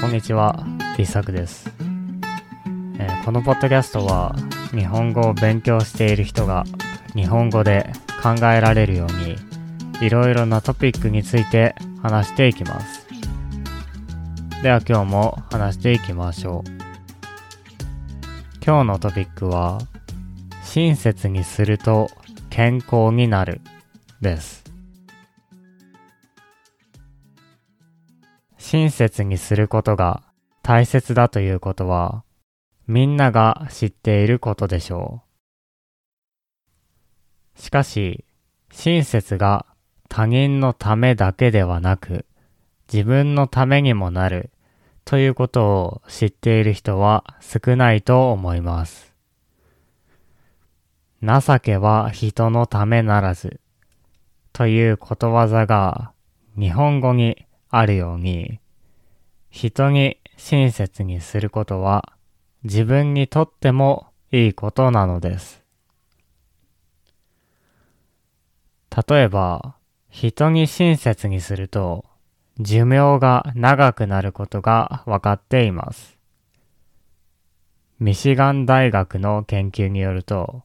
こんにちは、リサクです、えーこのポッドキャストは日本語を勉強している人が日本語で考えられるようにいろいろなトピックについて話していきます。では今日も話していきましょう。今日のトピックは親切にすると健康になるです。親切にすることが大切だということはみんなが知っていることでしょう。しかし、親切が他人のためだけではなく自分のためにもなるということを知っている人は少ないと思います。情けは人のためならずということわざが日本語にあるように人に親切にすることは自分にとってもいいことなのです。例えば人に親切にすると寿命が長くなることがわかっています。ミシガン大学の研究によると、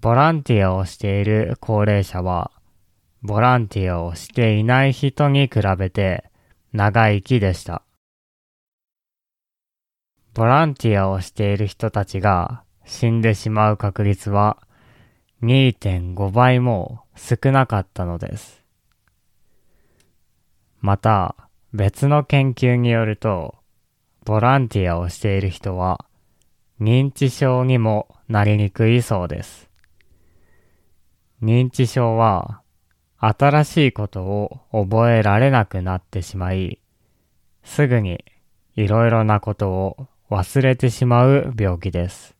ボランティアをしている高齢者は、ボランティアをしていない人に比べて長生きでした。ボランティアをしている人たちが死んでしまう確率は2.5倍も少なかったのです。また、別の研究によると、ボランティアをしている人は、認知症にもなりにくいそうです。認知症は、新しいことを覚えられなくなってしまい、すぐにいろいろなことを忘れてしまう病気です。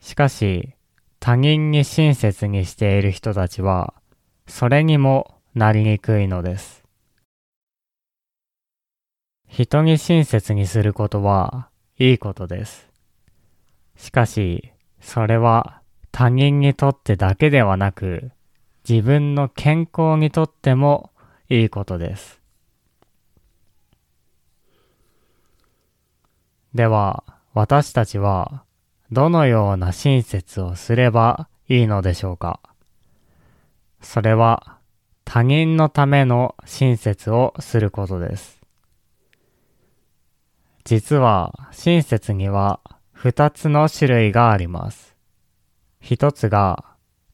しかし、他人に親切にしている人たちは、それにもなりにくいのです。人に親切にすることはいいことです。しかし、それは他人にとってだけではなく、自分の健康にとってもいいことです。では、私たちはどのような親切をすればいいのでしょうか？それは他人のための親切をすることです。実は親切には二つの種類があります。一つが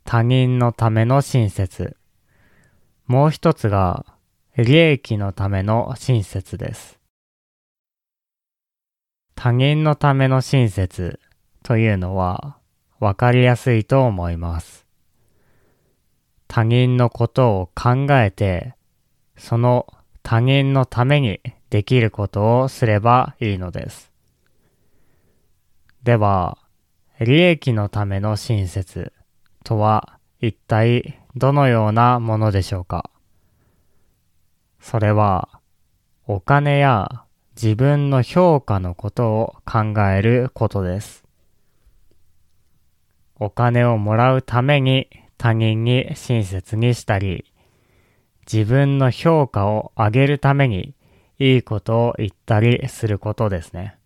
他人のための親切。もう一つが利益のための親切です。他人のための親切というのはわかりやすいと思います。他人のことを考えて、その他人のためにできることをすればいいのです。では、利益のための親切とは一体どのようなものでしょうか？それは、お金や自分の評価のことを考えることです。お金をもらうために他人に親切にしたり、自分の評価を上げるためにいいことを言ったりすることですね。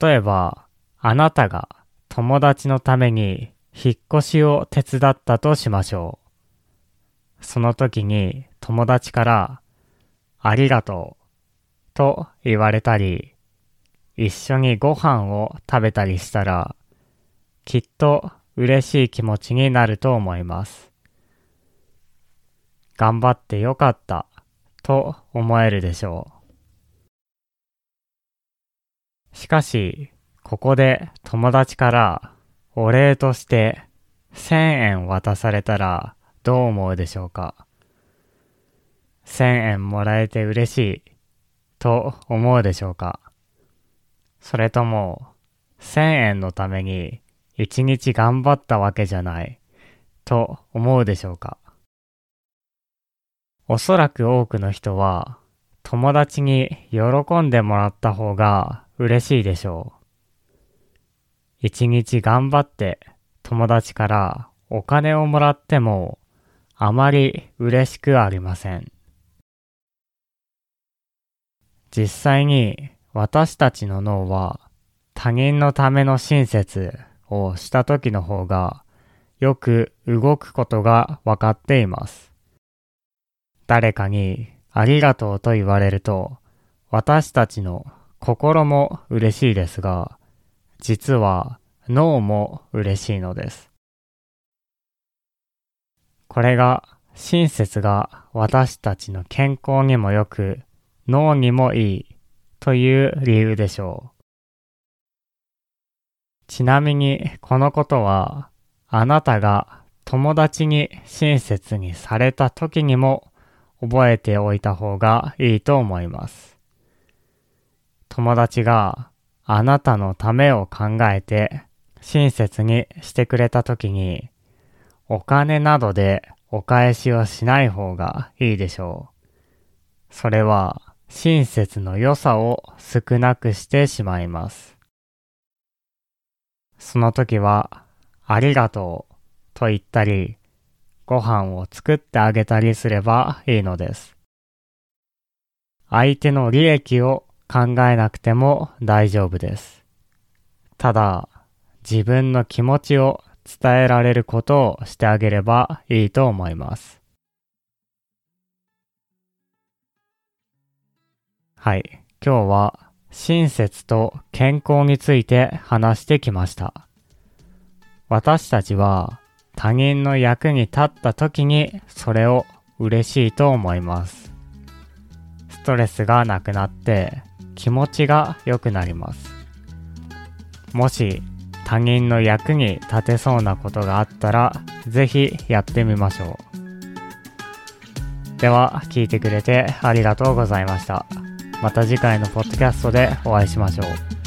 例えば、あなたが友達のために引っ越しを手伝ったとしましょう。その時に友達からありがとうと言われたり、一緒にご飯を食べたりしたら、きっと嬉しい気持ちになると思います。頑張ってよかったと思えるでしょう。しかし、ここで友達からお礼として1000円渡されたらどう思うでしょうか ?1000 円もらえて嬉しいと思うでしょうか？それとも1000円のために一日頑張ったわけじゃないと思うでしょうか？おそらく多くの人は友達に喜んでもらった方が嬉しいでしょう。一日頑張って友達からお金をもらってもあまり嬉しくありません。実際に私たちの脳は他人のための親切をした時の方がよく動くことがわかっています。誰かにありがとうと言われると私たちの心も嬉しいですが、実は脳も嬉しいのです。これが親切が私たちの健康にも良く脳にもいいという理由でしょう。ちなみにこのことはあなたが友達に親切にされた時にも覚えておいた方がいいと思います。友達があなたのためを考えて親切にしてくれた時にお金などでお返しをしない方がいいでしょう。それは親切の良さを少なくしてしまいます。その時は、ありがとうと言ったり、ご飯を作ってあげたりすればいいのです。相手の利益を考えなくても大丈夫です。ただ、自分の気持ちを伝えられることをしてあげればいいと思います。はい。今日は親切と健康について話してきました。私たちは他人の役に立った時にそれを嬉しいと思います。ストレスがなくなって気持ちが良くなります。もし他人の役に立てそうなことがあったら是非やってみましょう。では聞いてくれてありがとうございました。また次回のポッドキャストでお会いしましょう。